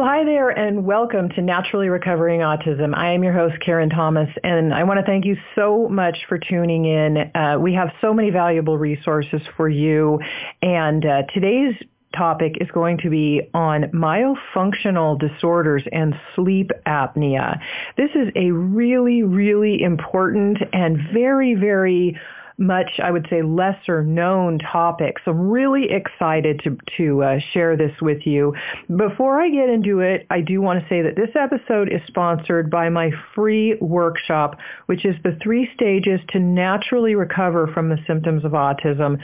Well, hi there and welcome to Naturally Recovering Autism. I am your host, Karen Thomas, and I want to thank you so much for tuning in. Uh, we have so many valuable resources for you, and uh, today's topic is going to be on myofunctional disorders and sleep apnea. This is a really, really important and very, very much, I would say, lesser known topic. So I'm really excited to, to uh, share this with you. Before I get into it, I do want to say that this episode is sponsored by my free workshop, which is the three stages to naturally recover from the symptoms of autism.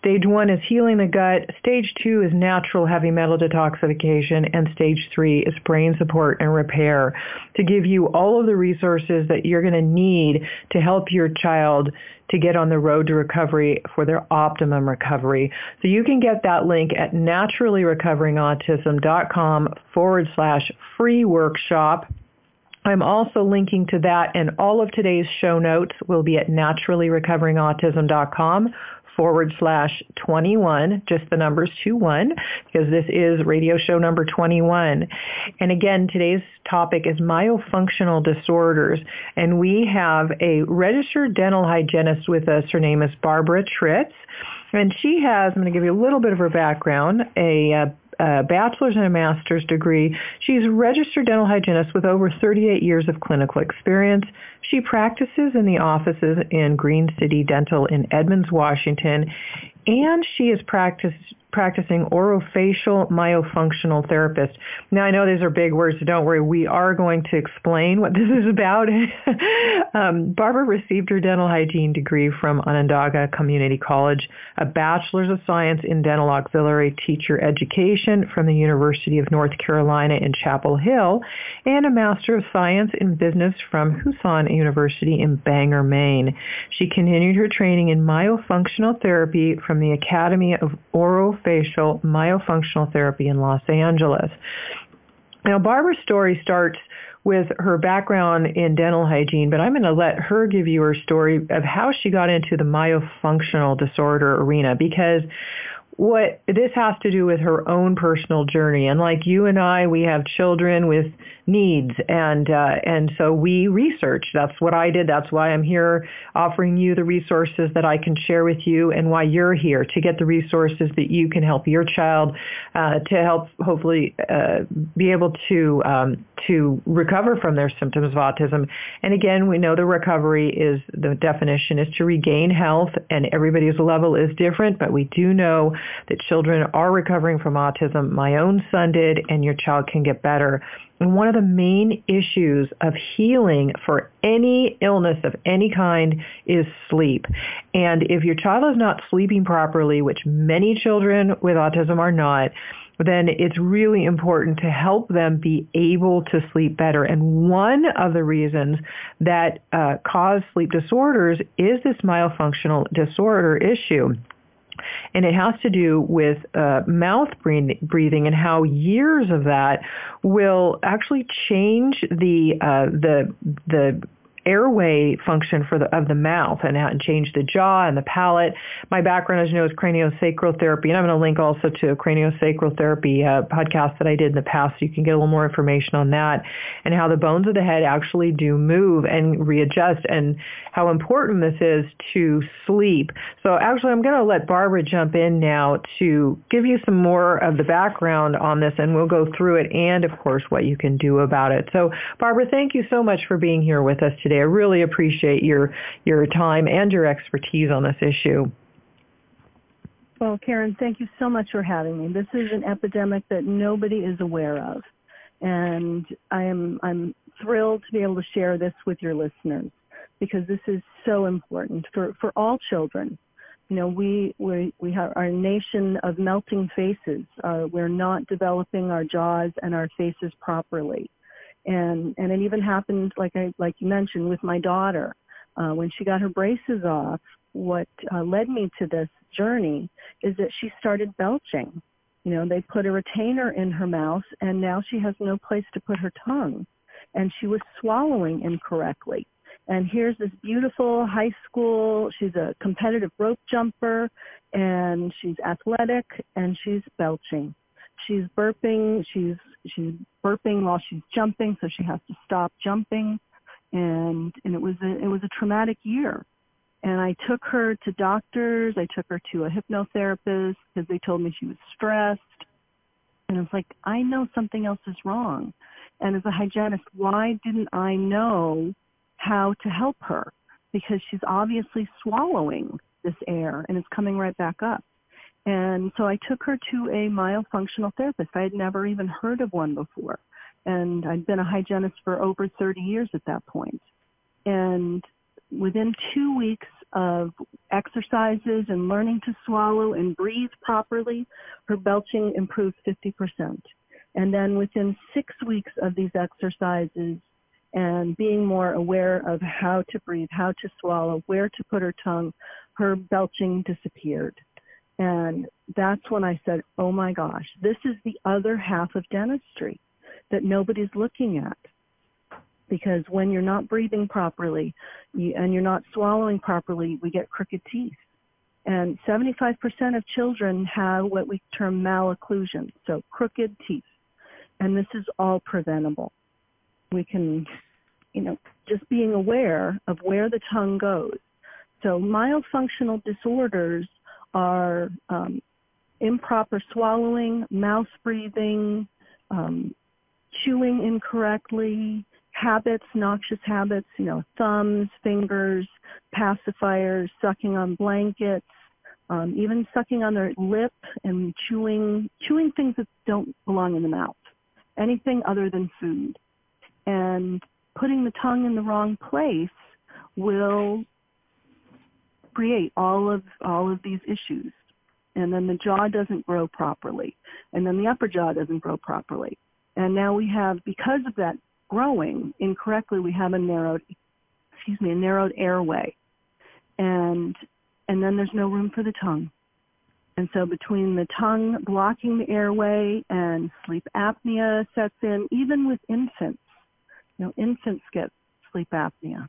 Stage one is healing the gut. Stage two is natural heavy metal detoxification. And stage three is brain support and repair to give you all of the resources that you're going to need to help your child to get on the road to recovery for their optimum recovery. So you can get that link at naturallyrecoveringautism.com forward slash free workshop. I'm also linking to that and all of today's show notes will be at naturallyrecoveringautism.com forward slash 21, just the numbers 21, because this is radio show number 21. And again, today's topic is myofunctional disorders. And we have a registered dental hygienist with us. Her name is Barbara Tritz. And she has, I'm going to give you a little bit of her background, a, uh, a bachelor's and a master's degree. She's a registered dental hygienist with over 38 years of clinical experience. She practices in the offices in Green City Dental in Edmonds, Washington, and she is practiced practicing orofacial myofunctional therapist. Now I know these are big words, so don't worry. We are going to explain what this is about. um, Barbara received her dental hygiene degree from Onondaga Community College, a bachelor's of science in dental auxiliary teacher education from the University of North Carolina in Chapel Hill, and a master of science in business from Husson University in Bangor, Maine. She continued her training in myofunctional therapy from the Academy of Orofacial myofunctional therapy in Los Angeles. Now, Barbara's story starts with her background in dental hygiene, but I'm going to let her give you her story of how she got into the myofunctional disorder arena because what this has to do with her own personal journey. And like you and I, we have children with needs, and uh, and so we research. That's what I did. That's why I'm here, offering you the resources that I can share with you, and why you're here to get the resources that you can help your child uh, to help hopefully uh, be able to um, to recover from their symptoms of autism. And again, we know the recovery is the definition is to regain health, and everybody's level is different, but we do know that children are recovering from autism. My own son did, and your child can get better. And one of the main issues of healing for any illness of any kind is sleep. And if your child is not sleeping properly, which many children with autism are not, then it's really important to help them be able to sleep better. And one of the reasons that uh, cause sleep disorders is this myofunctional disorder issue and it has to do with uh, mouth breathing and how years of that will actually change the uh, the the airway function for the of the mouth and, and change the jaw and the palate. My background, as you know, is craniosacral therapy, and I'm going to link also to a craniosacral therapy uh, podcast that I did in the past, so you can get a little more information on that and how the bones of the head actually do move and readjust, and how important this is to sleep. So actually, I'm going to let Barbara jump in now to give you some more of the background on this, and we'll go through it, and of course, what you can do about it. So, Barbara, thank you so much for being here with us today today. I really appreciate your, your time and your expertise on this issue. Well, Karen, thank you so much for having me. This is an epidemic that nobody is aware of. And I am, I'm thrilled to be able to share this with your listeners because this is so important for, for all children. You know, we, we, we have our nation of melting faces. Uh, we're not developing our jaws and our faces properly and and it even happened like I like you mentioned with my daughter uh, when she got her braces off. What uh, led me to this journey is that she started belching. You know, they put a retainer in her mouth, and now she has no place to put her tongue, and she was swallowing incorrectly. And here's this beautiful high school. She's a competitive rope jumper, and she's athletic, and she's belching she's burping. She's she's burping while she's jumping, so she has to stop jumping. And and it was a it was a traumatic year. And I took her to doctors. I took her to a hypnotherapist because they told me she was stressed. And I was like, I know something else is wrong. And as a hygienist, why didn't I know how to help her? Because she's obviously swallowing this air and it's coming right back up. And so I took her to a myofunctional therapist. I had never even heard of one before. And I'd been a hygienist for over 30 years at that point. And within two weeks of exercises and learning to swallow and breathe properly, her belching improved 50%. And then within six weeks of these exercises and being more aware of how to breathe, how to swallow, where to put her tongue, her belching disappeared. And that's when I said, oh my gosh, this is the other half of dentistry that nobody's looking at. Because when you're not breathing properly you, and you're not swallowing properly, we get crooked teeth. And 75% of children have what we term malocclusion, so crooked teeth. And this is all preventable. We can, you know, just being aware of where the tongue goes. So myofunctional disorders are um, improper swallowing, mouth breathing, um, chewing incorrectly, habits, noxious habits, you know, thumbs, fingers, pacifiers, sucking on blankets, um, even sucking on their lip and chewing, chewing things that don't belong in the mouth, anything other than food. And putting the tongue in the wrong place will create all of all of these issues. And then the jaw doesn't grow properly. And then the upper jaw doesn't grow properly. And now we have, because of that growing incorrectly, we have a narrowed, excuse me, a narrowed airway. And, and then there's no room for the tongue. And so between the tongue blocking the airway and sleep apnea sets in, even with infants, you know, infants get sleep apnea.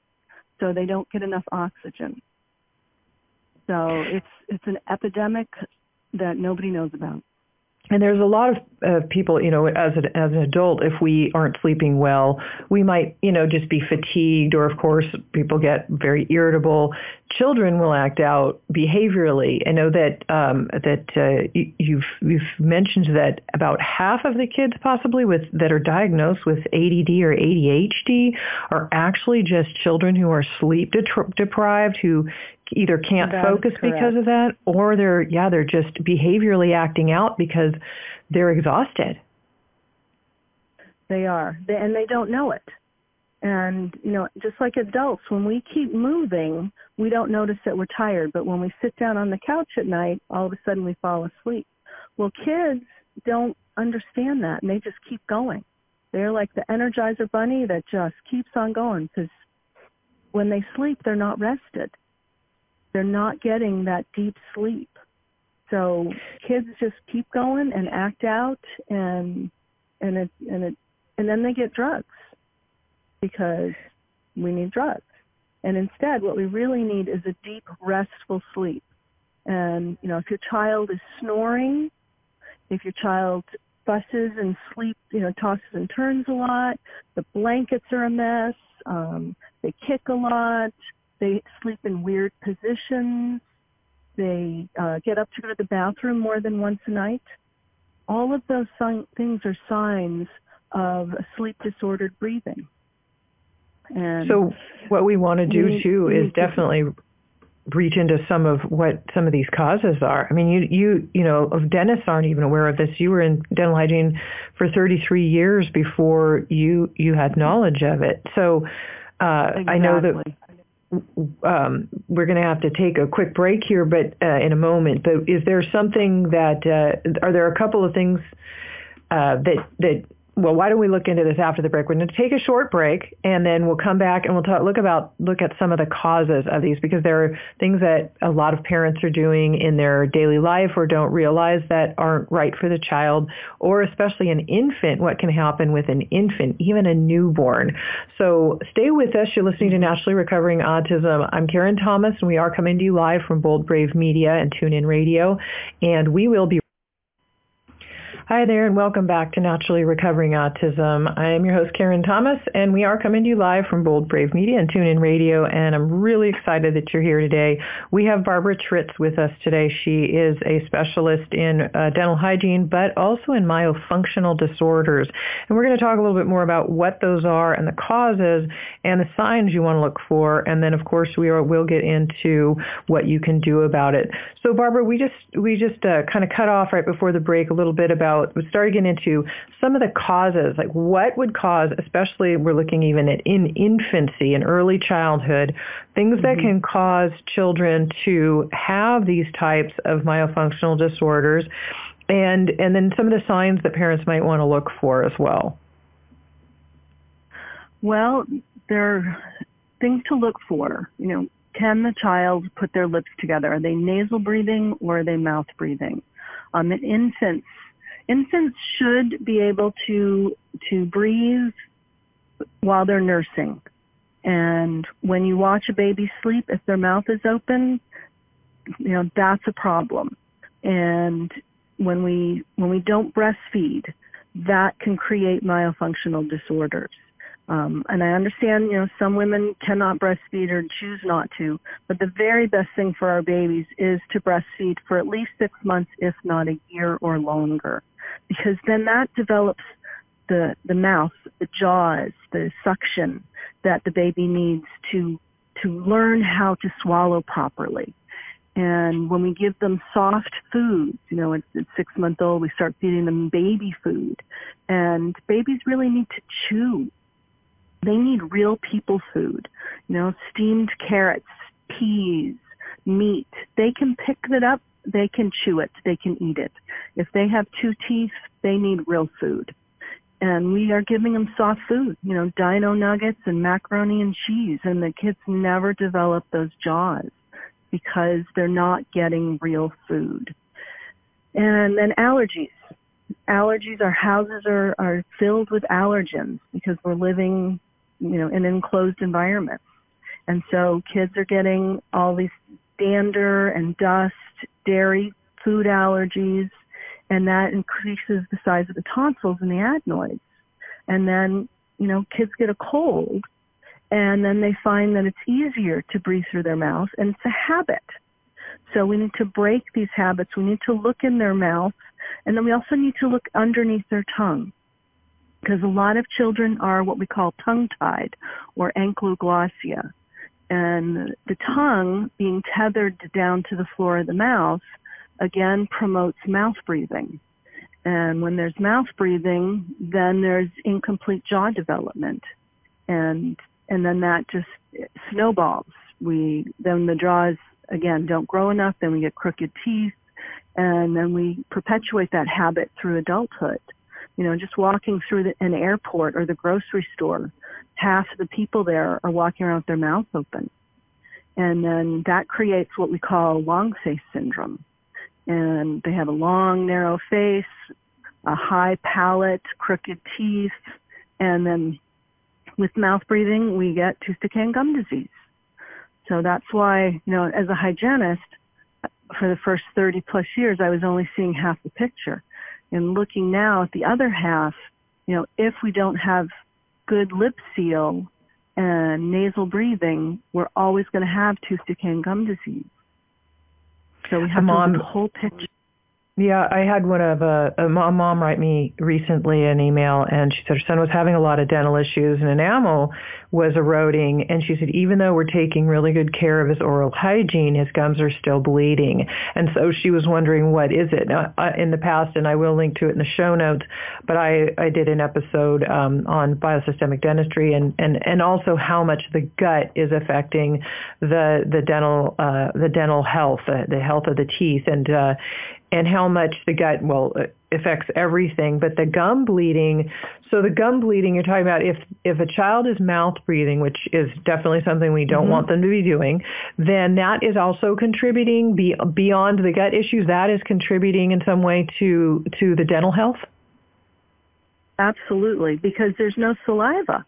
So they don't get enough oxygen. So it's it's an epidemic that nobody knows about. And there's a lot of uh, people, you know, as, an as an adult, if we aren't sleeping well, we might, you know, just be fatigued, or of course, people get very irritable. Children will act out behaviorally. I know that um, that uh, you, you've you've mentioned that about half of the kids, possibly with that are diagnosed with ADD or ADHD, are actually just children who are sleep deprived, who either can't that focus because of that or they're yeah they're just behaviorally acting out because they're exhausted. They are. They, and they don't know it. And you know just like adults when we keep moving we don't notice that we're tired. But when we sit down on the couch at night all of a sudden we fall asleep. Well kids don't understand that and they just keep going. They're like the energizer bunny that just keeps on going because when they sleep they're not rested they're not getting that deep sleep. So kids just keep going and act out and and it and it and then they get drugs because we need drugs. And instead what we really need is a deep restful sleep. And you know, if your child is snoring, if your child fusses and sleep, you know, tosses and turns a lot, the blankets are a mess, um, they kick a lot, they sleep in weird positions. They uh, get up to go to the bathroom more than once a night. All of those things are signs of sleep disordered breathing. And so what we want to do too is definitely reach into some of what some of these causes are. I mean, you you you know, dentists aren't even aware of this. You were in dental hygiene for 33 years before you you had knowledge of it. So uh, exactly. I know that um, we're going to have to take a quick break here, but uh, in a moment. But is there something that uh, are there a couple of things uh, that that well, why don't we look into this after the break? We're going to take a short break, and then we'll come back and we'll talk, look about look at some of the causes of these because there are things that a lot of parents are doing in their daily life or don't realize that aren't right for the child, or especially an infant. What can happen with an infant, even a newborn? So stay with us. You're listening to Naturally Recovering Autism. I'm Karen Thomas, and we are coming to you live from Bold Brave Media and TuneIn Radio, and we will be Hi there, and welcome back to Naturally Recovering Autism. I am your host, Karen Thomas, and we are coming to you live from Bold Brave Media and TuneIn Radio, and I'm really excited that you're here today. We have Barbara Tritz with us today. She is a specialist in uh, dental hygiene, but also in myofunctional disorders. And we're going to talk a little bit more about what those are and the causes and the signs you want to look for. And then, of course, we are, will get into what you can do about it. So, Barbara, we just we just uh, kind of cut off right before the break a little bit about we started getting into some of the causes, like what would cause, especially we're looking even at in infancy and early childhood, things mm-hmm. that can cause children to have these types of myofunctional disorders, and and then some of the signs that parents might want to look for as well. Well, there are things to look for. You know, can the child put their lips together? Are they nasal breathing or are they mouth breathing? Um, in infants, infants should be able to to breathe while they're nursing. And when you watch a baby sleep, if their mouth is open, you know, that's a problem. And when we when we don't breastfeed, that can create myofunctional disorders. Um, and I understand, you know, some women cannot breastfeed or choose not to, but the very best thing for our babies is to breastfeed for at least six months, if not a year or longer, because then that develops the the mouth, the jaws, the suction that the baby needs to to learn how to swallow properly. And when we give them soft foods, you know, at, at six month old, we start feeding them baby food. And babies really need to chew they need real people food, you know, steamed carrots, peas, meat. They can pick that up, they can chew it, they can eat it. If they have two teeth, they need real food. And we are giving them soft food, you know, dino nuggets and macaroni and cheese, and the kids never develop those jaws because they're not getting real food. And then allergies. Allergies, our houses are, are filled with allergens because we're living you know, in enclosed environments. And so kids are getting all these dander and dust, dairy, food allergies, and that increases the size of the tonsils and the adenoids. And then, you know, kids get a cold and then they find that it's easier to breathe through their mouth and it's a habit. So we need to break these habits. We need to look in their mouth and then we also need to look underneath their tongue because a lot of children are what we call tongue-tied or ankyloglossia. And the tongue being tethered down to the floor of the mouth again promotes mouth breathing. And when there's mouth breathing, then there's incomplete jaw development. And and then that just snowballs. We then the jaws again don't grow enough, then we get crooked teeth, and then we perpetuate that habit through adulthood. You know, just walking through the, an airport or the grocery store, half the people there are walking around with their mouth open. And then that creates what we call long face syndrome. And they have a long, narrow face, a high palate, crooked teeth, and then with mouth breathing, we get tooth decay and gum disease. So that's why, you know, as a hygienist, for the first 30 plus years, I was only seeing half the picture and looking now at the other half, you know, if we don't have good lip seal and nasal breathing, we're always going to have tooth decay and gum disease. So we have to look at the whole picture. Yeah, I had one of a, a mom write me recently an email, and she said her son was having a lot of dental issues, and enamel was eroding. And she said even though we're taking really good care of his oral hygiene, his gums are still bleeding. And so she was wondering what is it now, uh, in the past, and I will link to it in the show notes. But I I did an episode um, on biosystemic dentistry, and and and also how much the gut is affecting the the dental uh, the dental health, uh, the health of the teeth, and uh, and how much the gut well affects everything but the gum bleeding so the gum bleeding you're talking about if if a child is mouth breathing which is definitely something we don't mm-hmm. want them to be doing then that is also contributing be, beyond the gut issues. That is contributing in some way to to the dental health. Absolutely because there's no saliva.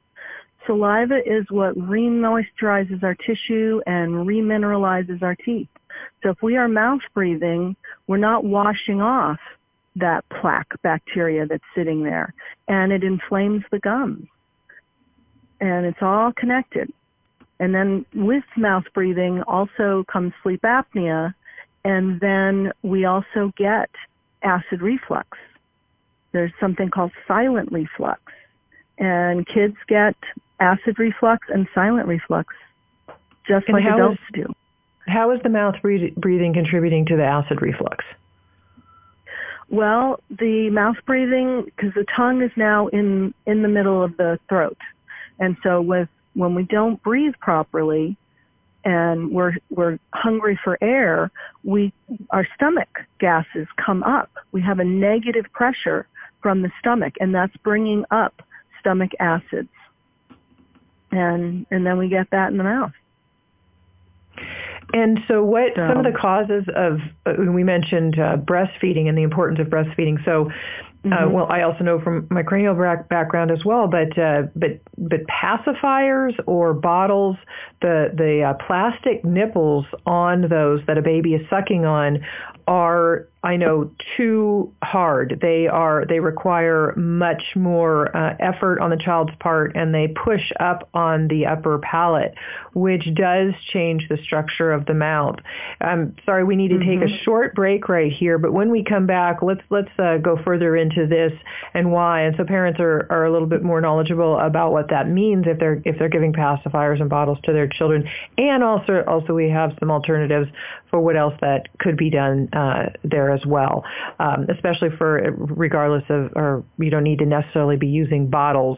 Saliva is what remoisturizes our tissue and remineralizes our teeth so if we are mouth breathing, we're not washing off that plaque bacteria that's sitting there and it inflames the gums. And it's all connected. And then with mouth breathing also comes sleep apnea and then we also get acid reflux. There's something called silent reflux and kids get acid reflux and silent reflux just and like adults is, do. How is the mouth breathing contributing to the acid reflux? Well, the mouth breathing, because the tongue is now in in the middle of the throat, and so with when we don't breathe properly, and we're we're hungry for air, we our stomach gases come up. We have a negative pressure from the stomach, and that's bringing up stomach acids, and and then we get that in the mouth. And so, what some of the causes of uh, we mentioned uh, breastfeeding and the importance of breastfeeding. So, uh, mm-hmm. well, I also know from my cranial background as well, but uh, but but pacifiers or bottles, the the uh, plastic nipples on those that a baby is sucking on are I know too hard. They are they require much more uh, effort on the child's part, and they push up on the upper palate, which does change the structure of the mouth. I'm sorry, we need to mm-hmm. take a mm-hmm. short break right here, but when we come back, let's let's uh, go further into this and why. And so parents are, are a little bit more knowledgeable about what that means if they're if they're giving pacifiers and bottles to their children, and also also we have some alternatives for what else that could be done uh, there as well, um, especially for regardless of, or you don't need to necessarily be using bottles.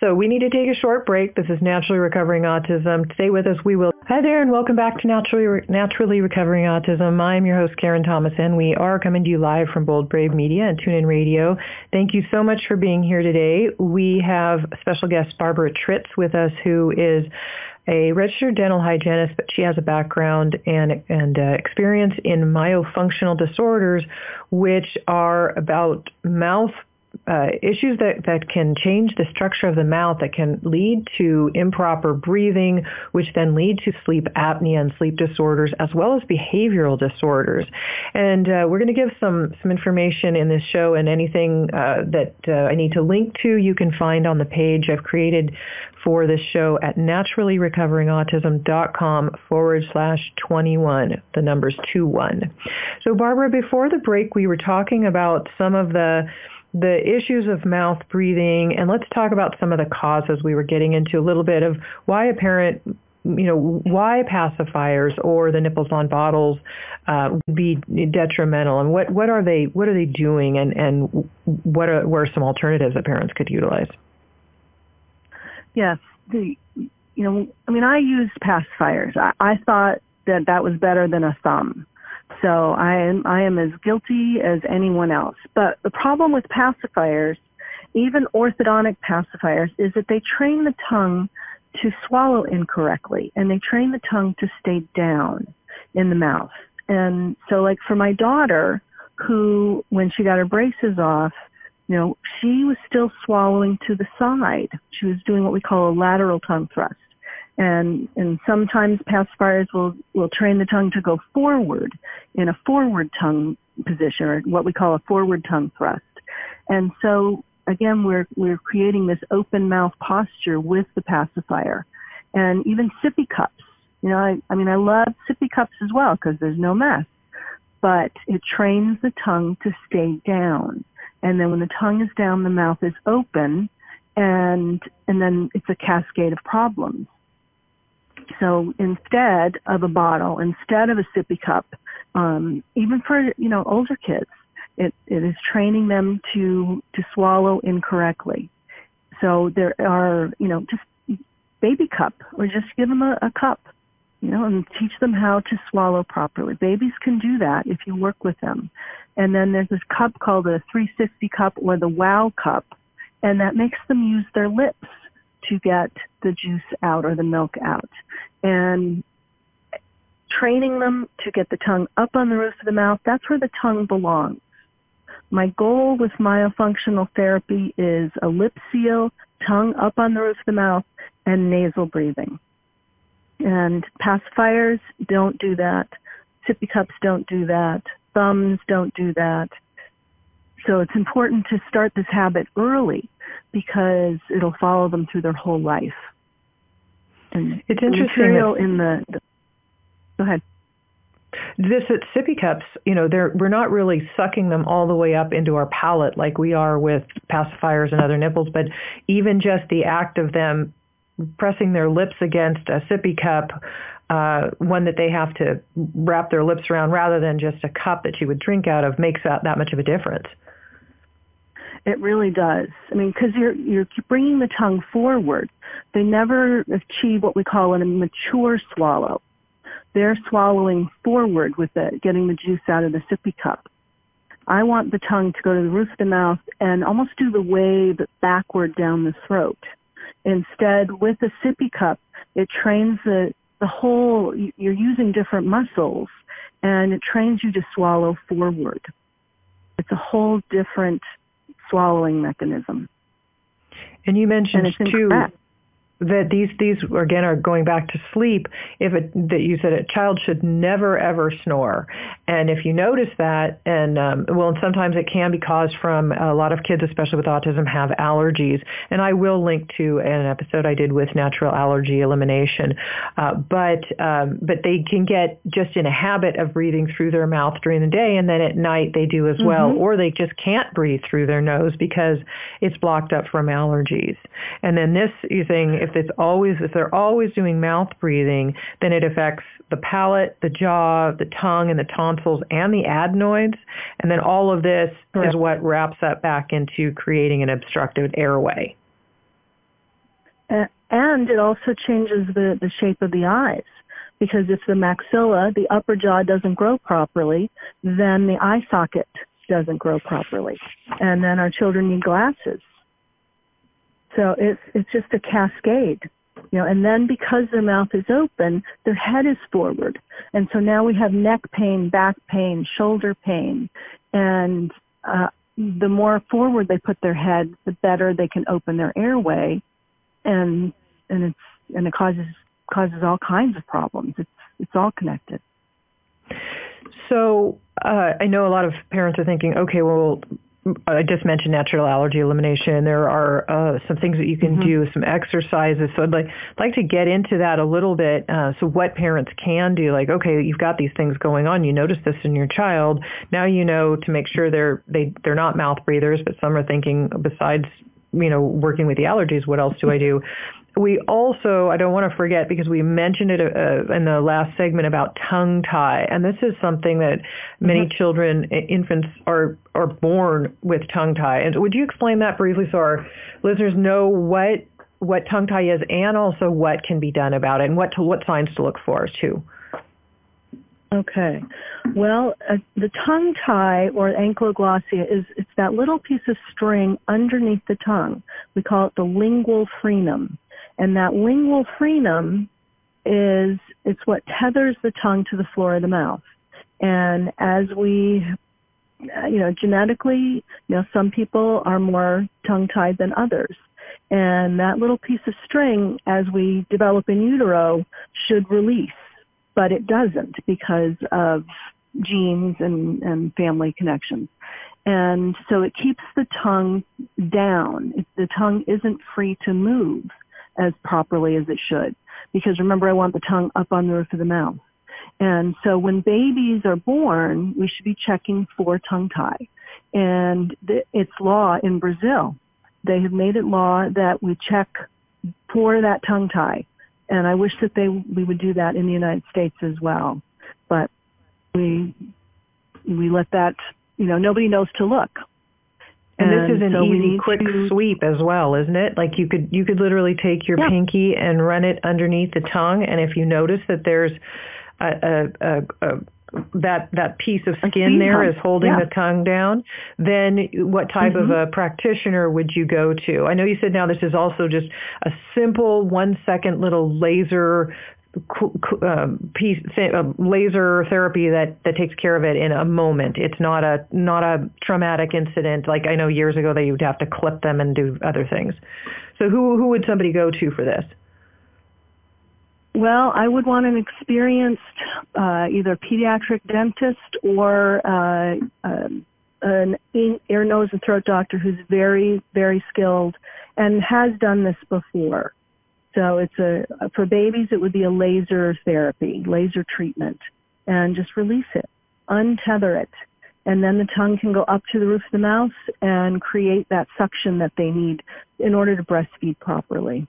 So we need to take a short break. This is Naturally Recovering Autism. Stay with us. We will. Hi there and welcome back to Naturally, Naturally Recovering Autism. I'm your host, Karen Thomas, and we are coming to you live from Bold Brave Media and TuneIn Radio. Thank you so much for being here today. We have special guest Barbara Tritz with us, who is a registered dental hygienist, but she has a background and, and uh, experience in myofunctional disorders, which are about mouth uh, issues that, that can change the structure of the mouth that can lead to improper breathing, which then lead to sleep apnea and sleep disorders, as well as behavioral disorders. And uh, we're going to give some, some information in this show and anything uh, that uh, I need to link to, you can find on the page I've created for this show at naturallyrecoveringautism.com forward slash 21. The number's 21. So Barbara, before the break, we were talking about some of the the issues of mouth breathing, and let's talk about some of the causes. We were getting into a little bit of why a parent, you know, why pacifiers or the nipples on bottles uh, would be detrimental, and what what are they what are they doing, and and what are what are some alternatives that parents could utilize? Yes, the you know, I mean, I used pacifiers. I, I thought that that was better than a thumb. So I am, I am as guilty as anyone else. But the problem with pacifiers, even orthodontic pacifiers, is that they train the tongue to swallow incorrectly and they train the tongue to stay down in the mouth. And so like for my daughter, who when she got her braces off, you know, she was still swallowing to the side. She was doing what we call a lateral tongue thrust and and sometimes pacifiers will will train the tongue to go forward in a forward tongue position or what we call a forward tongue thrust. And so again we're we're creating this open mouth posture with the pacifier and even sippy cups. You know i i mean i love sippy cups as well because there's no mess but it trains the tongue to stay down. And then when the tongue is down the mouth is open and and then it's a cascade of problems so instead of a bottle, instead of a sippy cup, um, even for you know older kids, it, it is training them to to swallow incorrectly. So there are you know just baby cup or just give them a, a cup, you know, and teach them how to swallow properly. Babies can do that if you work with them. And then there's this cup called a 360 cup or the Wow cup, and that makes them use their lips to get the juice out or the milk out. And training them to get the tongue up on the roof of the mouth, that's where the tongue belongs. My goal with myofunctional therapy is a lip seal, tongue up on the roof of the mouth, and nasal breathing. And pacifiers don't do that. Sippy cups don't do that. Thumbs don't do that. So it's important to start this habit early because it'll follow them through their whole life. And it's interesting. material in the, the go ahead. This at sippy cups, you know, they're we're not really sucking them all the way up into our palate like we are with pacifiers and other nipples, but even just the act of them pressing their lips against a sippy cup, uh, one that they have to wrap their lips around rather than just a cup that you would drink out of makes that, that much of a difference. It really does. I mean, because you're you're bringing the tongue forward. They never achieve what we call a mature swallow. They're swallowing forward with it, getting the juice out of the sippy cup. I want the tongue to go to the roof of the mouth and almost do the wave backward down the throat. Instead, with a sippy cup, it trains the, the whole, you're using different muscles and it trains you to swallow forward. It's a whole different swallowing mechanism. And you mentioned and too, that these these again are going back to sleep if it that you said a child should never ever snore. And if you notice that and um, well and sometimes it can be caused from a lot of kids especially with autism have allergies. And I will link to an episode I did with natural allergy elimination. Uh, but um, but they can get just in a habit of breathing through their mouth during the day and then at night they do as mm-hmm. well or they just can't breathe through their nose because it's blocked up from allergies. And then this you thing if if it's always if they're always doing mouth breathing, then it affects the palate, the jaw, the tongue, and the tonsils, and the adenoids. And then all of this is what wraps up back into creating an obstructed airway. And it also changes the, the shape of the eyes because if the maxilla, the upper jaw doesn't grow properly, then the eye socket doesn't grow properly. And then our children need glasses so it's it's just a cascade, you know. And then because their mouth is open, their head is forward, and so now we have neck pain, back pain, shoulder pain, and uh, the more forward they put their head, the better they can open their airway, and and it's and it causes causes all kinds of problems. It's it's all connected. So uh, I know a lot of parents are thinking, okay, well, I just mentioned natural allergy elimination. There are uh, some things that you can mm-hmm. do, some exercises. So I'd like, like to get into that a little bit. Uh, so what parents can do, like, okay, you've got these things going on. You notice this in your child. Now you know to make sure they're they they're not mouth breathers, but some are thinking besides you know working with the allergies, what else do I do? We also, I don't want to forget because we mentioned it uh, in the last segment about tongue tie, and this is something that many mm-hmm. children, infants are are born with tongue tie. And would you explain that briefly so our listeners know what what tongue tie is and also what can be done about it and what to, what signs to look for too? Okay. Well, uh, the tongue tie or ankyloglossia is it's that little piece of string underneath the tongue. We call it the lingual frenum. And that lingual frenum is, it's what tethers the tongue to the floor of the mouth. And as we, uh, you know, genetically, you know, some people are more tongue-tied than others. And that little piece of string, as we develop in utero, should release. But it doesn't because of genes and, and family connections. And so it keeps the tongue down. The tongue isn't free to move as properly as it should. Because remember, I want the tongue up on the roof of the mouth. And so when babies are born, we should be checking for tongue tie. And it's law in Brazil. They have made it law that we check for that tongue tie. And I wish that they, we would do that in the United States as well. But we, we let that, you know, nobody knows to look. And, this is an so easy, quick to, sweep as well, isn't it? Like you could you could literally take your yeah. pinky and run it underneath the tongue, and if you notice that there's a, a, a, a that that piece of skin there is holding yeah. the tongue down, then what type mm-hmm. of a practitioner would you go to? I know you said now this is also just a simple one second little laser um, piece, uh, laser therapy that, that takes care of it in a moment. It's not a not a traumatic incident like I know years ago they would have to clip them and do other things. So who who would somebody go to for this? Well, I would want an experienced uh, either pediatric dentist or uh, uh, an ear, nose, and throat doctor who's very, very skilled and has done this before. So it's a, for babies, it would be a laser therapy, laser treatment, and just release it, untether it. And then the tongue can go up to the roof of the mouth and create that suction that they need in order to breastfeed properly.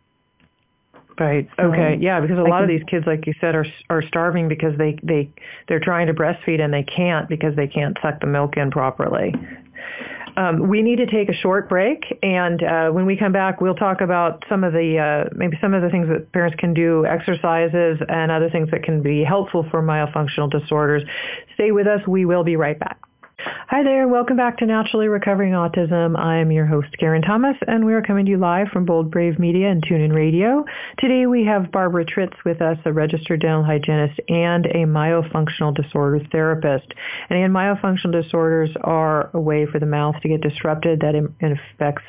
Right. Okay. Yeah, because a lot of these kids, like you said, are are starving because they they they're trying to breastfeed and they can't because they can't suck the milk in properly. Um, we need to take a short break, and uh, when we come back, we'll talk about some of the uh, maybe some of the things that parents can do, exercises, and other things that can be helpful for myofunctional disorders. Stay with us. We will be right back. Hi there. Welcome back to Naturally Recovering Autism. I'm your host, Karen Thomas, and we are coming to you live from Bold Brave Media and TuneIn Radio. Today we have Barbara Tritz with us, a registered dental hygienist and a myofunctional disorders therapist. And again, myofunctional disorders are a way for the mouth to get disrupted that affects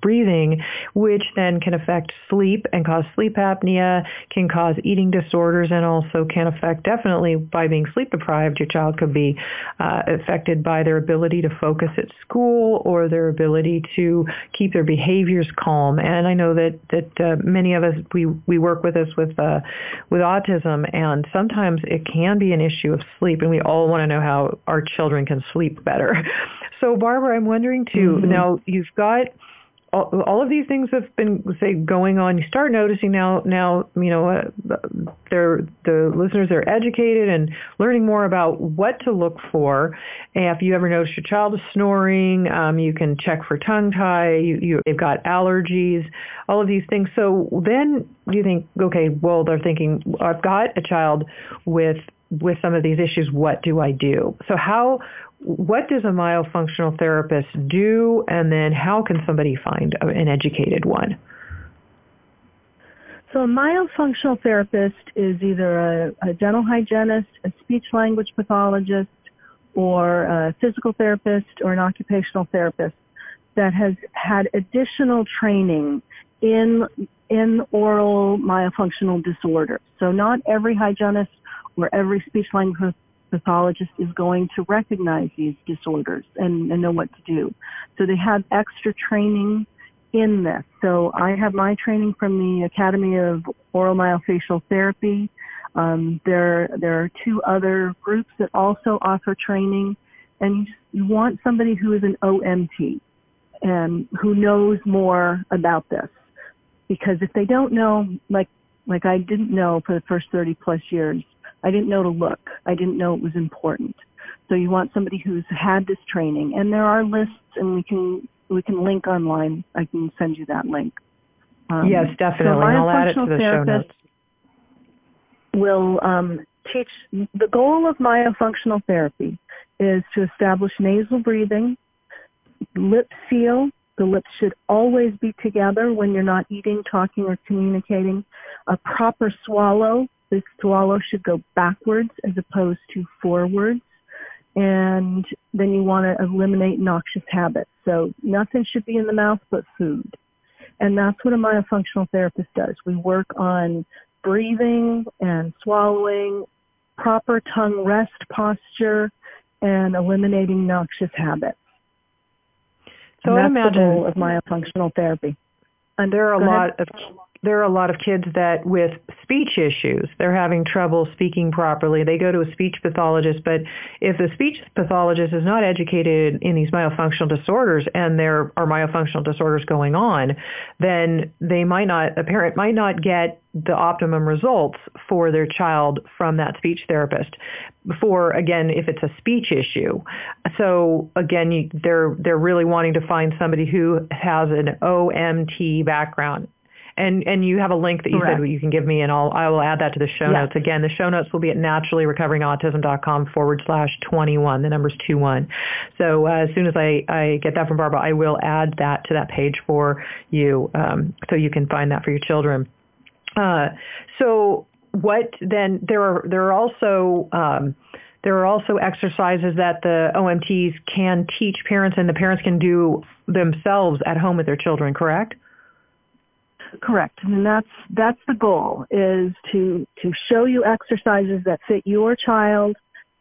breathing, which then can affect sleep and cause sleep apnea, can cause eating disorders, and also can affect definitely by being sleep deprived, your child could be uh, affected by their ability to focus at school or their ability to keep their behaviors calm. And I know that that uh, many of us we we work with us with uh, with autism, and sometimes it can be an issue of sleep, and we all want to know how our children can sleep better. So, Barbara, I'm wondering too. Mm-hmm. Now you've got all, all of these things have been say going on. You start noticing now. Now you know uh, they're the listeners are educated and learning more about what to look for. If you ever notice your child is snoring, um, you can check for tongue tie. You, you they've got allergies, all of these things. So then you think, okay, well they're thinking I've got a child with with some of these issues. What do I do? So how what does a myofunctional therapist do, and then how can somebody find an educated one? So a myofunctional therapist is either a, a dental hygienist, a speech language pathologist, or a physical therapist or an occupational therapist that has had additional training in in oral myofunctional disorders. So not every hygienist or every speech language pathologist is going to recognize these disorders and, and know what to do. So they have extra training in this. So I have my training from the Academy of Oral Myofacial Therapy. Um, there, there are two other groups that also offer training, and you want somebody who is an OMT and who knows more about this. Because if they don't know, like like I didn't know for the first 30 plus years, I didn't know to look. I didn't know it was important. So you want somebody who's had this training, and there are lists, and we can we can link online. I can send you that link. Um, yes, definitely. So I'll add it to the show notes. Will um, teach. The goal of myofunctional therapy is to establish nasal breathing, lip seal. The lips should always be together when you're not eating, talking, or communicating. A proper swallow the swallow should go backwards as opposed to forwards. And then you want to eliminate noxious habits. So nothing should be in the mouth but food. And that's what a myofunctional therapist does. We work on breathing and swallowing, proper tongue rest posture, and eliminating noxious habits. So and that's the goal of myofunctional therapy. And there are a lot of there are a lot of kids that with speech issues, they're having trouble speaking properly. They go to a speech pathologist, but if the speech pathologist is not educated in these myofunctional disorders and there are myofunctional disorders going on, then they might not, a parent might not get the optimum results for their child from that speech therapist for again if it's a speech issue so again you, they're they're really wanting to find somebody who has an OMT background and and you have a link that you Correct. said you can give me, and I'll I will add that to the show yes. notes. Again, the show notes will be at naturallyrecoveringautism.com forward slash 21. The number's 21. So uh, as soon as I, I get that from Barbara, I will add that to that page for you, um, so you can find that for your children. Uh, so what then? There are there are also um, there are also exercises that the OMTs can teach parents, and the parents can do themselves at home with their children. Correct? Correct. And that's that's the goal is to to show you exercises that fit your child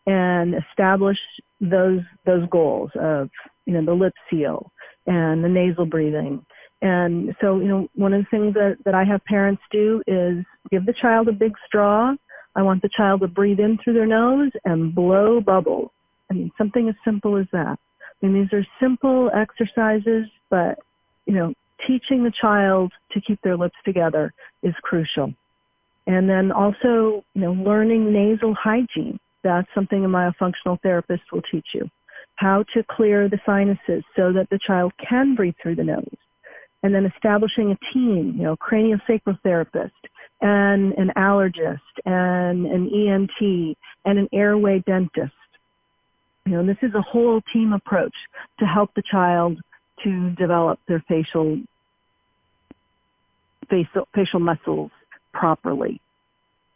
and establish those those goals of you know the lip seal and the nasal breathing. And so, you know, one of the things that, that I have parents do is give the child a big straw. I want the child to breathe in through their nose and blow bubbles. I mean, something as simple as that. I mean, these are simple exercises, but, you know, teaching the child to keep their lips together is crucial. And then also, you know, learning nasal hygiene. That's something a myofunctional therapist will teach you. How to clear the sinuses so that the child can breathe through the nose. And then establishing a team, you know, craniosacral therapist and an allergist and an ENT and an airway dentist. You know, this is a whole team approach to help the child to develop their facial facial, facial muscles properly.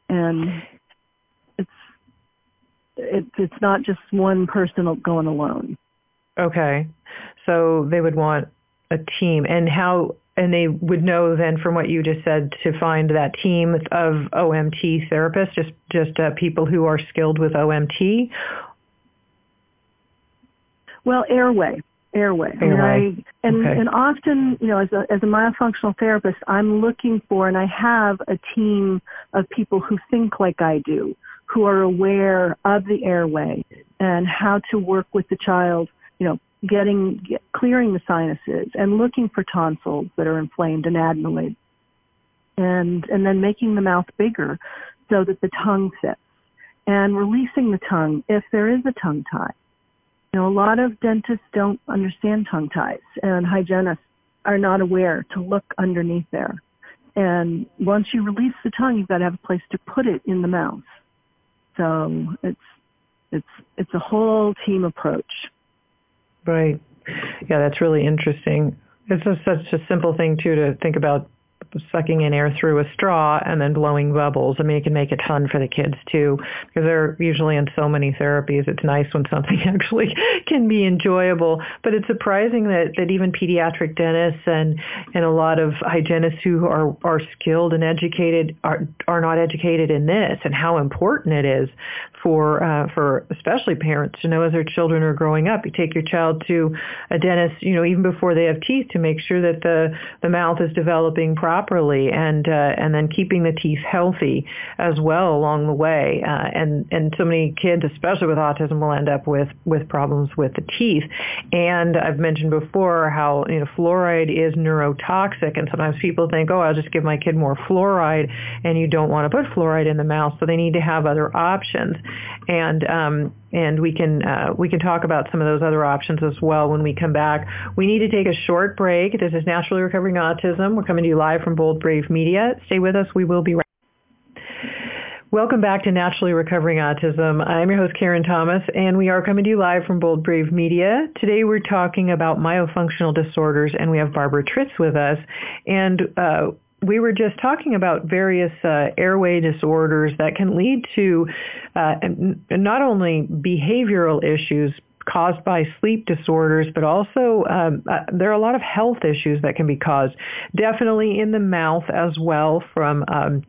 And it's it, it's not just one person going alone. Okay, so they would want a team, and how and they would know then from what you just said to find that team of OMT therapists, just just uh, people who are skilled with OMT. Well, airway airway. airway. I, and, okay. and often, you know, as a, as a myofunctional therapist, I'm looking for, and I have a team of people who think like I do, who are aware of the airway and how to work with the child, you know, getting, get, clearing the sinuses and looking for tonsils that are inflamed and adenoid. And, and then making the mouth bigger so that the tongue fits and releasing the tongue if there is a tongue tie you know, a lot of dentists don't understand tongue ties and hygienists are not aware to look underneath there. And once you release the tongue, you've got to have a place to put it in the mouth. So it's, it's, it's a whole team approach. Right. Yeah, that's really interesting. It's such a simple thing too to think about sucking in air through a straw and then blowing bubbles. I mean, it can make it fun for the kids too, because they're usually in so many therapies. It's nice when something actually can be enjoyable. But it's surprising that, that even pediatric dentists and, and a lot of hygienists who are, are skilled and educated are, are not educated in this and how important it is for, uh, for especially parents to know as their children are growing up. You take your child to a dentist, you know, even before they have teeth to make sure that the, the mouth is developing properly properly and uh, and then keeping the teeth healthy as well along the way. Uh, and and so many kids, especially with autism, will end up with with problems with the teeth. And I've mentioned before how you know fluoride is neurotoxic, and sometimes people think, oh, I'll just give my kid more fluoride, and you don't want to put fluoride in the mouth, so they need to have other options. And um, and we can uh, we can talk about some of those other options as well when we come back. We need to take a short break. This is Naturally Recovering Autism. We're coming to you live from Bold Brave Media. Stay with us. We will be right. Welcome back to Naturally Recovering Autism. I'm your host Karen Thomas, and we are coming to you live from Bold Brave Media. Today we're talking about myofunctional disorders, and we have Barbara Tritz with us. And uh, we were just talking about various uh, airway disorders that can lead to uh, not only behavioral issues caused by sleep disorders, but also um, uh, there are a lot of health issues that can be caused, definitely in the mouth as well from um,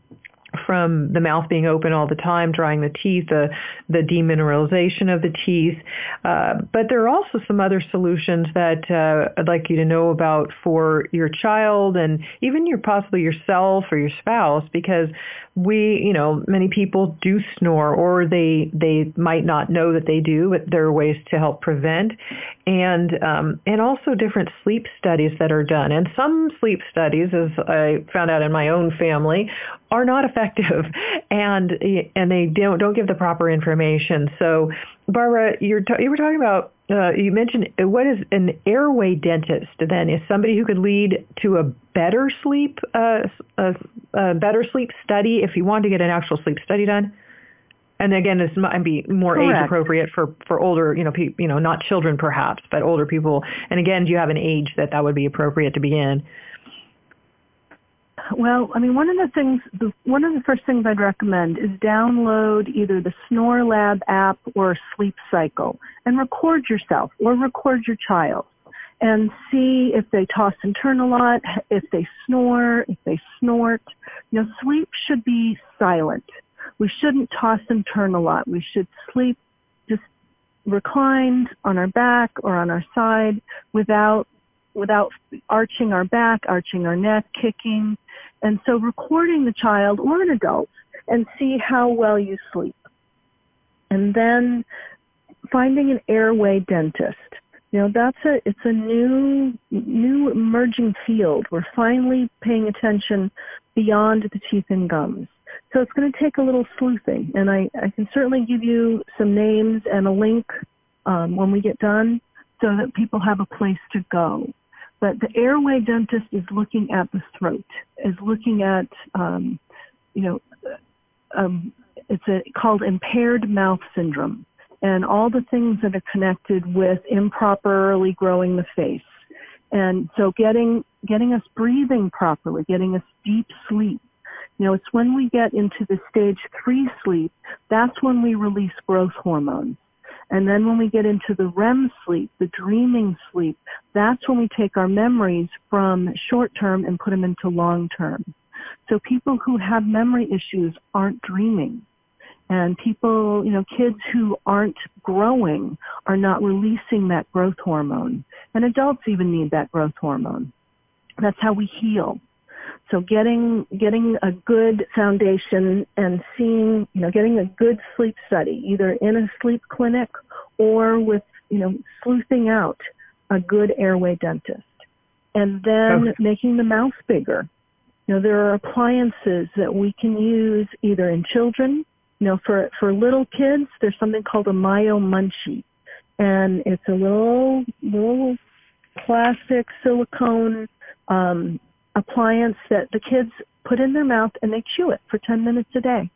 from the mouth being open all the time, drying the teeth, the, the demineralization of the teeth. Uh, but there are also some other solutions that uh, I'd like you to know about for your child and even your possibly yourself or your spouse because we, you know, many people do snore or they they might not know that they do, but there are ways to help prevent, and um, and also different sleep studies that are done. And some sleep studies, as I found out in my own family, are not effective, and and they don't don't give the proper information. So, Barbara, you're t- you were talking about uh, you mentioned what is an airway dentist then is somebody who could lead to a better sleep uh, a, a, better sleep study if you want to get an actual sleep study done and again this might be more Correct. age appropriate for for older you know pe- you know not children perhaps but older people and again do you have an age that that would be appropriate to begin well, I mean, one of the things, the, one of the first things I'd recommend is download either the SnoreLab app or Sleep Cycle and record yourself or record your child and see if they toss and turn a lot, if they snore, if they snort. You know, sleep should be silent. We shouldn't toss and turn a lot. We should sleep just reclined on our back or on our side without without arching our back, arching our neck, kicking. And so recording the child or an adult and see how well you sleep. And then finding an airway dentist. You know, that's a it's a new new emerging field. We're finally paying attention beyond the teeth and gums. So it's going to take a little sleuthing, and I, I can certainly give you some names and a link um, when we get done so that people have a place to go. But the airway dentist is looking at the throat, is looking at, um, you know, um, it's a, called impaired mouth syndrome and all the things that are connected with improperly growing the face. And so getting, getting us breathing properly, getting us deep sleep, you know, it's when we get into the stage three sleep, that's when we release growth hormones. And then when we get into the REM sleep, the dreaming sleep, that's when we take our memories from short term and put them into long term. So people who have memory issues aren't dreaming. And people, you know, kids who aren't growing are not releasing that growth hormone. And adults even need that growth hormone. That's how we heal. So getting getting a good foundation and seeing, you know, getting a good sleep study, either in a sleep clinic or with, you know, sleuthing out a good airway dentist. And then okay. making the mouth bigger. You know, there are appliances that we can use either in children, you know, for for little kids, there's something called a Myo Munchee. And it's a little little plastic silicone um, appliance that the kids put in their mouth and they chew it for 10 minutes a day.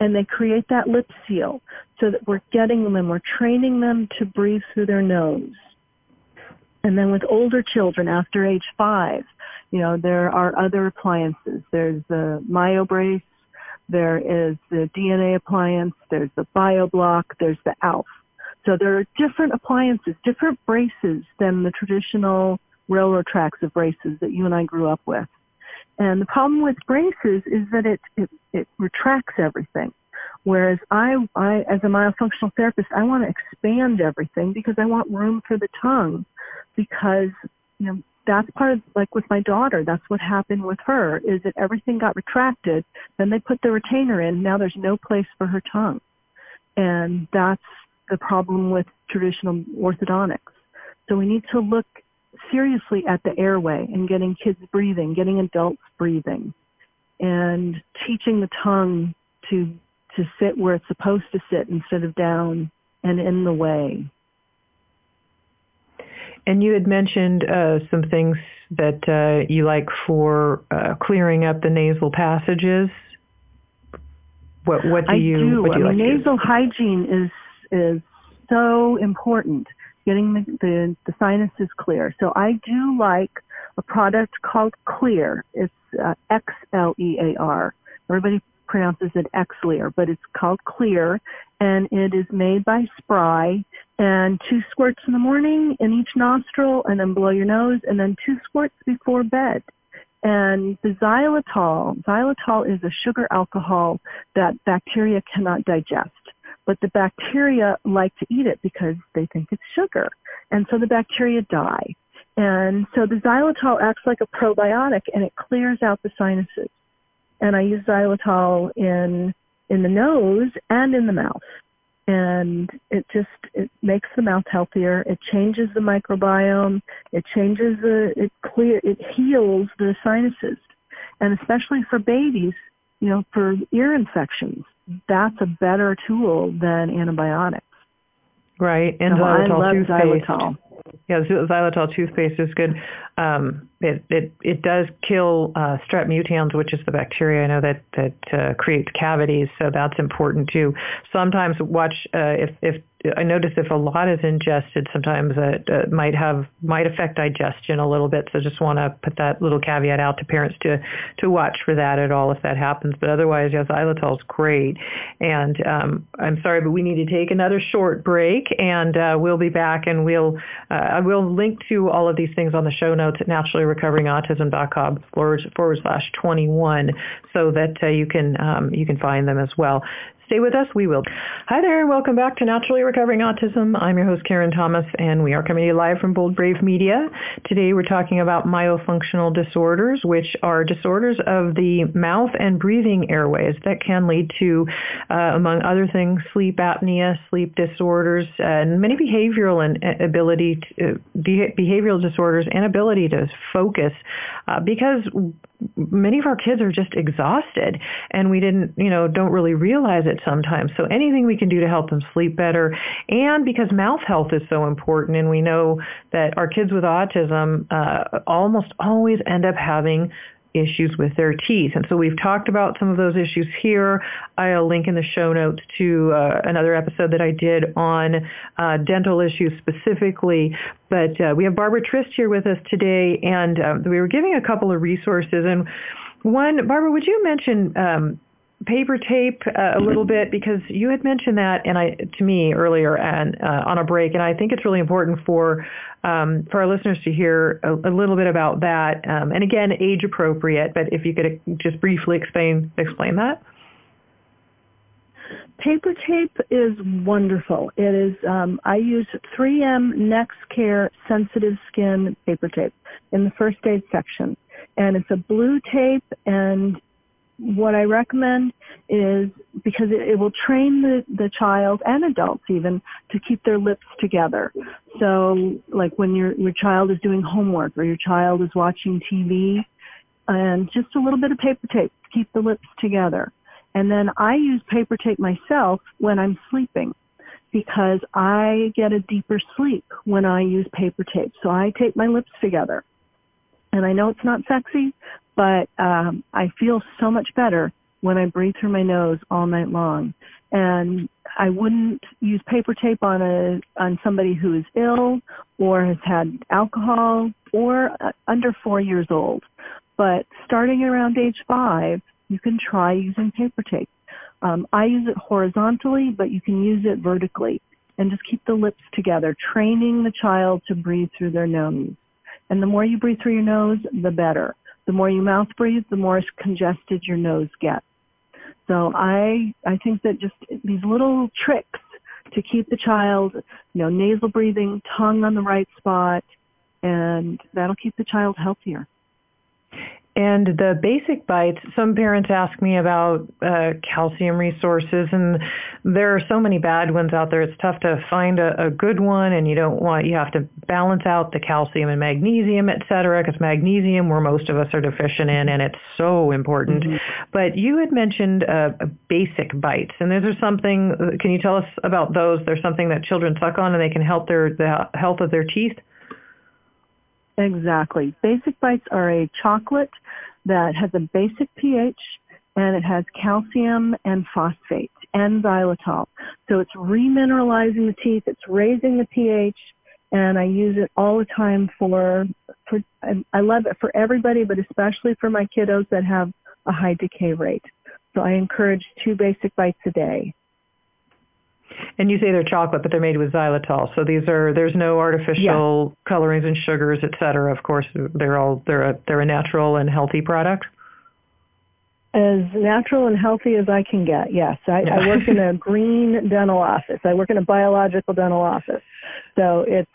And they create that lip seal so that we're getting them, we're training them to breathe through their nose. And then with older children after age five, you know, there are other appliances. There's the MyoBrace, there is the DNA appliance, there's the Biobloc, there's the ALF. So there are different appliances, different braces than the traditional railroad tracks of braces that you and I grew up with. And the problem with braces is that it, it, it retracts everything. Whereas I, I, as a myofunctional therapist, I want to expand everything because I want room for the tongue because, you know, that's part of, like with my daughter, that's what happened with her, is that everything got retracted, then they put the retainer in, now there's no place for her tongue. And that's the problem with traditional orthodontics. So we need to look seriously at the airway and getting kids breathing, getting adults breathing, and teaching the tongue to to sit where it's supposed to sit instead of down and in the way. And you had mentioned uh, some things that uh, you like for uh, clearing up the nasal passages. What what do you? I do. What do you I like mean, nasal hygiene is is so important getting the, the, the sinuses clear. So I do like a product called Xlear. It's uh, X-L-E-A-R. Everybody pronounces it Xlear, but it's called Xlear, and it is made by Spry. And two squirts in the morning in each nostril, and then below your nose, and then two squirts before bed. And the xylitol, xylitol is a sugar alcohol that bacteria cannot digest but the bacteria like to eat it because they think it's sugar. And so the bacteria die. And so the xylitol acts like a probiotic and it clears out the sinuses. And I use xylitol in, in the nose and in the mouth. And it just, it makes the mouth healthier. It changes the microbiome. It changes the, it clear, it heals the sinuses. And especially for babies, you know, for ear infections, that's a better tool than antibiotics. Right, and so xylitol I love toothpaste. xylitol. Yeah, xylitol toothpaste is good. Um, it, it it does kill uh, strep mutans, which is the bacteria I know that that uh, creates cavities. So that's important too. Sometimes watch uh, if if I notice if a lot is ingested, sometimes it uh, might have might affect digestion a little bit. So just want to put that little caveat out to parents to to watch for that at all if that happens. But otherwise, yes, xylitol is great. And um, I'm sorry, but we need to take another short break, and uh, we'll be back, and we'll uh, I will link to all of these things on the show notes at naturallyrecoveringautism.com forward, forward slash 21, so that uh, you can um, you can find them as well. Stay with us. We will. Hi there, welcome back to Naturally Recovering Autism. I'm your host, Karen Thomas, and we are coming to you live from Bold Brave Media. Today we're talking about myofunctional disorders, which are disorders of the mouth and breathing airways that can lead to, uh, among other things, sleep apnea, sleep disorders, and many behavioral and uh, ability to, uh, behavioral disorders and ability to focus uh, because many of our kids are just exhausted and we didn't, you know, don't really realize it sometimes. So anything we can do to help them sleep better and because mouth health is so important and we know that our kids with autism uh, almost always end up having issues with their teeth. And so we've talked about some of those issues here. I'll link in the show notes to uh, another episode that I did on uh, dental issues specifically. But uh, we have Barbara Tritz here with us today, and um, we were giving a couple of resources. And one, Barbara, would you mention um, paper tape uh, a little bit because you had mentioned that and I to me earlier and uh, on a break and I think it's really important for um, for our listeners to hear a, a little bit about that um, and again age appropriate but if you could just briefly explain explain that. Paper tape is wonderful. It is um, I use 3M NexCare sensitive skin paper tape in the first aid section. And it's a blue tape and what I recommend is because it, it, will train the, the child and adults even to keep their lips together. So like when your, your child is doing homework or your child is watching TV and just a little bit of paper tape to keep the lips together. And then I use paper tape myself when I'm sleeping because I get a deeper sleep when I use paper tape. So I tape my lips together. And I know it's not sexy, but um, I feel so much better when I breathe through my nose all night long. And I wouldn't use paper tape on a on somebody who is ill or has had alcohol or uh, under four years old. But starting around age five, you can try using paper tape. Um, I use it horizontally, but you can use it vertically and just keep the lips together, training the child to breathe through their nose. And the more you breathe through your nose, the better. The more you mouth breathe, the more congested your nose gets. So I, I think that just these little tricks to keep the child, you know, nasal breathing, tongue on the right spot, and that'll keep the child healthier. And the basic bites, some parents ask me about uh, calcium resources, and there are so many bad ones out there. It's tough to find a, a good one, and you don't want you have to balance out the calcium and magnesium, et cetera, because magnesium, where most of us are deficient in, and it's so important. Mm-hmm. But you had mentioned uh, basic bites, and is there something? Can you tell us about those? There's something that children suck on, and they can help their the health of their teeth. Exactly. Basic bites are a chocolate that has a basic pH and it has calcium and phosphate and xylitol. So it's remineralizing the teeth, it's raising the pH, and I use it all the time for, for I love it for everybody, but especially for my kiddos that have a high decay rate. So I encourage two basic bites a day. And you say they're chocolate, but they're made with xylitol. So these are there's no artificial yeah. colorings and sugars, et cetera. Of course, they're all they're a they're a natural and healthy product. As natural and healthy as I can get. Yes, I, yeah. I work in a green dental office. I work in a biological dental office, so it's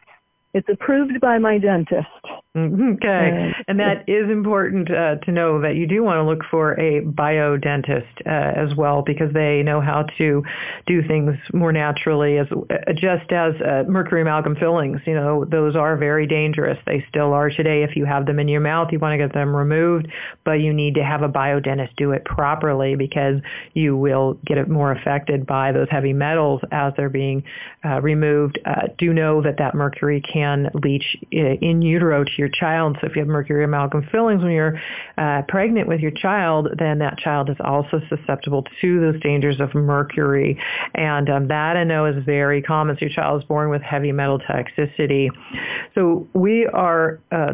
it's approved by my dentist. Mm-hmm. Okay, and that is important uh, to know that you do want to look for a biodentist uh, as well because they know how to do things more naturally. As uh, just as uh, mercury amalgam fillings, you know, those are very dangerous. They still are today. If you have them in your mouth, you want to get them removed, but you need to have a bio dentist do it properly because you will get it more affected by those heavy metals as they're being uh, removed. Uh, do know that that mercury can leach in utero to your your child. So if you have mercury amalgam fillings when you're uh, pregnant with your child, then that child is also susceptible to those dangers of mercury. And um, that I know is very common. So your child is born with heavy metal toxicity. So we are uh,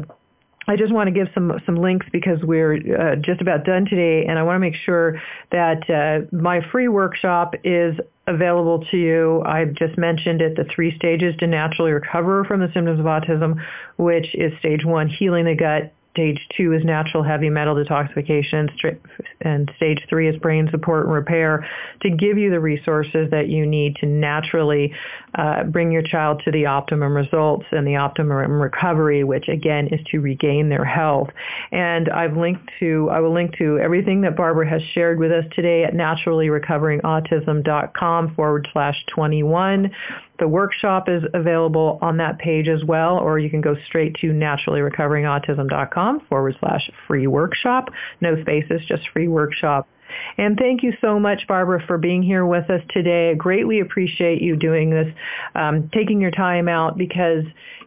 I just want to give some some links because we're uh, just about done today, and I want to make sure that uh, my free workshop is available to you. I've just mentioned it, the three stages to naturally recover from the symptoms of autism, which is stage one, healing the gut, Stage two is natural heavy metal detoxification, and stage three is brain support and repair to give you the resources that you need to naturally uh, bring your child to the optimum results and the optimum recovery, which again is to regain their health. And I've linked to, I will link to everything that Barbara has shared with us today at naturallyrecoveringautism.com forward slash 21. The workshop is available on that page as well, or you can go straight to naturallyrecoveringautism.com forward slash free workshop. No spaces, just free workshop. And thank you so much, Barbara, for being here with us today. I greatly appreciate you doing this, um, taking your time out because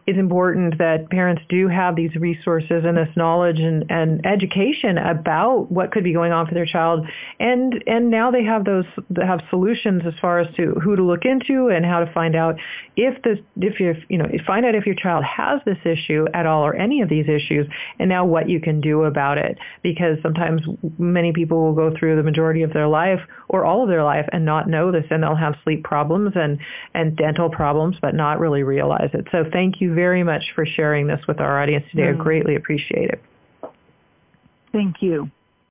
it's important that parents do have these resources and this knowledge and, and education about what could be going on for their child. And and now they have those they have solutions as far as to who to look into and how to find out if this if you you know find out if your child has this issue at all or any of these issues and now what you can do about it because sometimes many people will go through the majority of their life or all of their life and not know this and they'll have sleep problems and and dental problems but not really realize it. So thank you very much for sharing this with our audience today. Mm. I greatly appreciate it. Thank you.